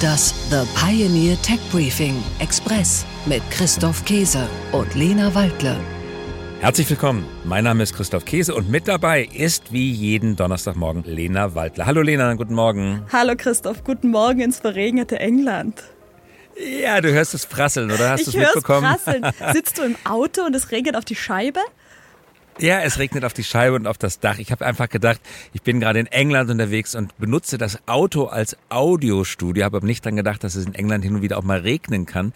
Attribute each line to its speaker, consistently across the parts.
Speaker 1: Das The Pioneer Tech Briefing Express mit Christoph Käse und Lena Waldle.
Speaker 2: Herzlich willkommen. Mein Name ist Christoph Käse und mit dabei ist wie jeden Donnerstagmorgen Lena Waldler. Hallo Lena, guten Morgen.
Speaker 3: Hallo Christoph, guten Morgen ins verregnete England.
Speaker 2: Ja, du hörst es prasseln, oder hast du es mitbekommen?
Speaker 3: Prasseln. Sitzt du im Auto und es regnet auf die Scheibe?
Speaker 2: Ja, es regnet auf die Scheibe und auf das Dach. Ich habe einfach gedacht, ich bin gerade in England unterwegs und benutze das Auto als Audiostudio, habe aber nicht dran gedacht, dass es in England hin und wieder auch mal regnen kann.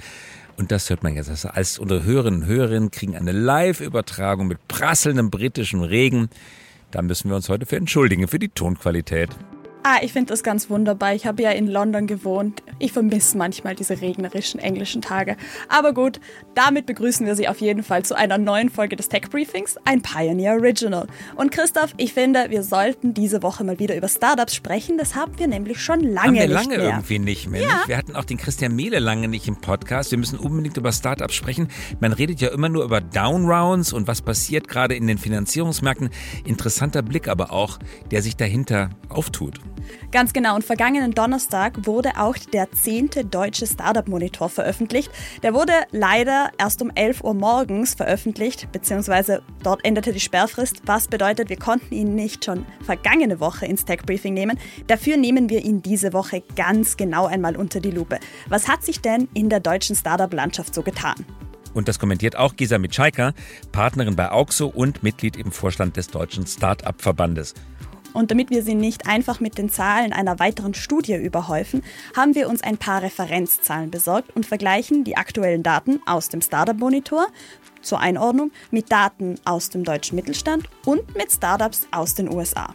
Speaker 2: Und das hört man jetzt. Also als unsere Hörerinnen und Hörerinnen kriegen eine Live-Übertragung mit prasselndem britischen Regen. Da müssen wir uns heute für entschuldigen, für die Tonqualität.
Speaker 3: Ah, ich finde das ganz wunderbar. Ich habe ja in London gewohnt. Ich vermisse manchmal diese regnerischen englischen Tage. Aber gut, damit begrüßen wir Sie auf jeden Fall zu einer neuen Folge des Tech Briefings, ein Pioneer Original. Und Christoph, ich finde, wir sollten diese Woche mal wieder über Startups sprechen. Das haben wir nämlich schon lange
Speaker 2: haben wir
Speaker 3: nicht
Speaker 2: lange
Speaker 3: mehr.
Speaker 2: irgendwie nicht mehr.
Speaker 3: Ja.
Speaker 2: Nicht? Wir hatten auch den Christian Mehle lange nicht im Podcast. Wir müssen unbedingt über Startups sprechen. Man redet ja immer nur über Downrounds und was passiert gerade in den Finanzierungsmärkten. Interessanter Blick aber auch, der sich dahinter auftut.
Speaker 3: Ganz genau. Und vergangenen Donnerstag wurde auch der zehnte deutsche Startup-Monitor veröffentlicht. Der wurde leider erst um 11 Uhr morgens veröffentlicht, beziehungsweise dort endete die Sperrfrist, was bedeutet, wir konnten ihn nicht schon vergangene Woche ins Tech-Briefing nehmen. Dafür nehmen wir ihn diese Woche ganz genau einmal unter die Lupe. Was hat sich denn in der deutschen Startup-Landschaft so getan?
Speaker 2: Und das kommentiert auch Gisa Mitschaika, Partnerin bei Auxo und Mitglied im Vorstand des Deutschen Start-up-Verbandes.
Speaker 3: Und damit wir Sie nicht einfach mit den Zahlen einer weiteren Studie überhäufen, haben wir uns ein paar Referenzzahlen besorgt und vergleichen die aktuellen Daten aus dem Startup Monitor zur Einordnung mit Daten aus dem deutschen Mittelstand und mit Startups aus den USA.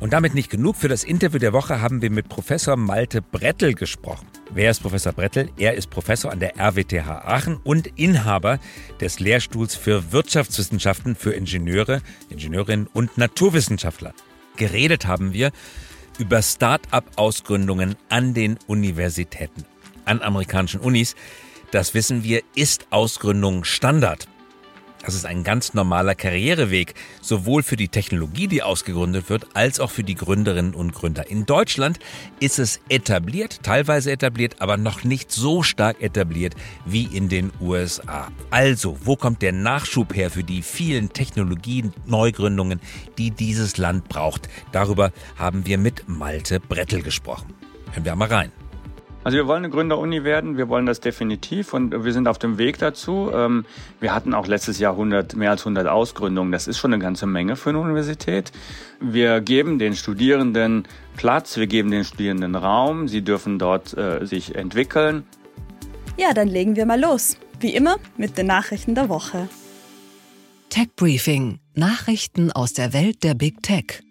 Speaker 2: Und damit nicht genug. Für das Interview der Woche haben wir mit Professor Malte Brettel gesprochen. Wer ist Professor Brettel? Er ist Professor an der RWTH Aachen und Inhaber des Lehrstuhls für Wirtschaftswissenschaften für Ingenieure, Ingenieurinnen und Naturwissenschaftler. Geredet haben wir über Start-up-Ausgründungen an den Universitäten, an amerikanischen Unis. Das wissen wir, ist Ausgründung Standard. Das ist ein ganz normaler Karriereweg, sowohl für die Technologie, die ausgegründet wird, als auch für die Gründerinnen und Gründer. In Deutschland ist es etabliert, teilweise etabliert, aber noch nicht so stark etabliert wie in den USA. Also, wo kommt der Nachschub her für die vielen Technologie-Neugründungen, die dieses Land braucht? Darüber haben wir mit Malte Brettel gesprochen. Hören wir mal rein.
Speaker 4: Also wir wollen eine Gründeruni werden, wir wollen das definitiv und wir sind auf dem Weg dazu. Ähm, wir hatten auch letztes Jahr 100, mehr als 100 Ausgründungen, das ist schon eine ganze Menge für eine Universität. Wir geben den Studierenden Platz, wir geben den Studierenden Raum, sie dürfen dort äh, sich entwickeln.
Speaker 3: Ja, dann legen wir mal los. Wie immer mit den Nachrichten der Woche.
Speaker 1: Tech Briefing. Nachrichten aus der Welt der Big Tech.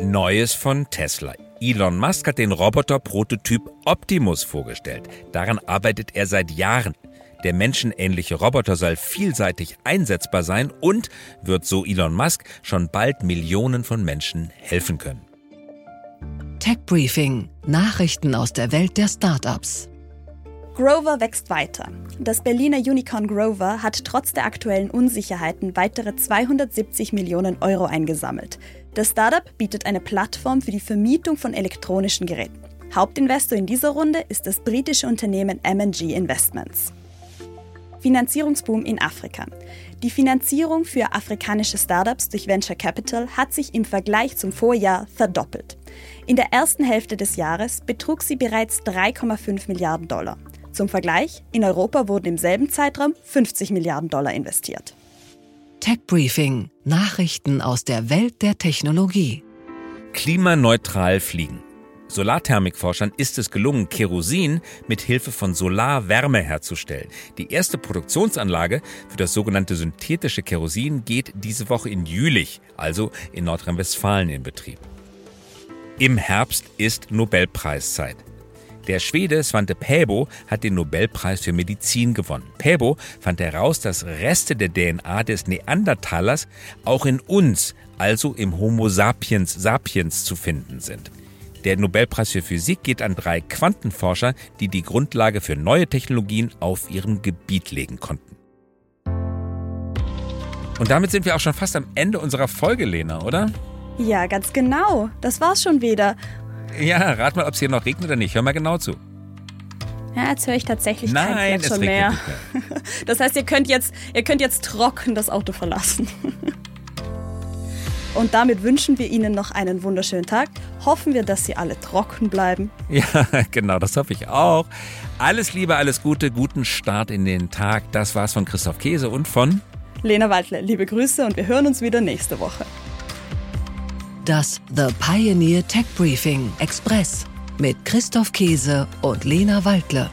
Speaker 2: Neues von Tesla. Elon Musk hat den Roboter-Prototyp Optimus vorgestellt. Daran arbeitet er seit Jahren. Der menschenähnliche Roboter soll vielseitig einsetzbar sein und wird so Elon Musk schon bald Millionen von Menschen helfen können.
Speaker 1: Tech Briefing. Nachrichten aus der Welt der Startups.
Speaker 3: Grover wächst weiter. Das Berliner Unicorn Grover hat trotz der aktuellen Unsicherheiten weitere 270 Millionen Euro eingesammelt. Das Startup bietet eine Plattform für die Vermietung von elektronischen Geräten. Hauptinvestor in dieser Runde ist das britische Unternehmen MG Investments. Finanzierungsboom in Afrika. Die Finanzierung für afrikanische Startups durch Venture Capital hat sich im Vergleich zum Vorjahr verdoppelt. In der ersten Hälfte des Jahres betrug sie bereits 3,5 Milliarden Dollar. Zum Vergleich, in Europa wurden im selben Zeitraum 50 Milliarden Dollar investiert.
Speaker 1: Tech Briefing. Nachrichten aus der Welt der Technologie.
Speaker 2: Klimaneutral fliegen. Solarthermikforschern ist es gelungen, Kerosin mit Hilfe von Solarwärme herzustellen. Die erste Produktionsanlage für das sogenannte synthetische Kerosin geht diese Woche in Jülich, also in Nordrhein-Westfalen, in Betrieb. Im Herbst ist Nobelpreiszeit. Der Schwede Svante Pääbo hat den Nobelpreis für Medizin gewonnen. Pääbo fand heraus, dass Reste der DNA des Neandertalers auch in uns, also im Homo sapiens sapiens, zu finden sind. Der Nobelpreis für Physik geht an drei Quantenforscher, die die Grundlage für neue Technologien auf ihrem Gebiet legen konnten. Und damit sind wir auch schon fast am Ende unserer Folge, Lena, oder?
Speaker 3: Ja, ganz genau. Das war's schon wieder.
Speaker 2: Ja, rat mal, ob es hier noch regnet oder nicht. Hör mal genau zu.
Speaker 3: Ja, jetzt höre ich tatsächlich
Speaker 2: Nein,
Speaker 3: kein Plätschern
Speaker 2: mehr.
Speaker 3: Das heißt, ihr könnt jetzt, ihr könnt jetzt trocken das Auto verlassen. Und damit wünschen wir Ihnen noch einen wunderschönen Tag. Hoffen wir, dass Sie alle trocken bleiben.
Speaker 2: Ja, genau, das hoffe ich auch. Alles Liebe, alles Gute, guten Start in den Tag. Das war's von Christoph Käse und von
Speaker 3: Lena Waldle, liebe Grüße und wir hören uns wieder nächste Woche.
Speaker 1: Das The Pioneer Tech Briefing Express mit Christoph Käse und Lena Waldle.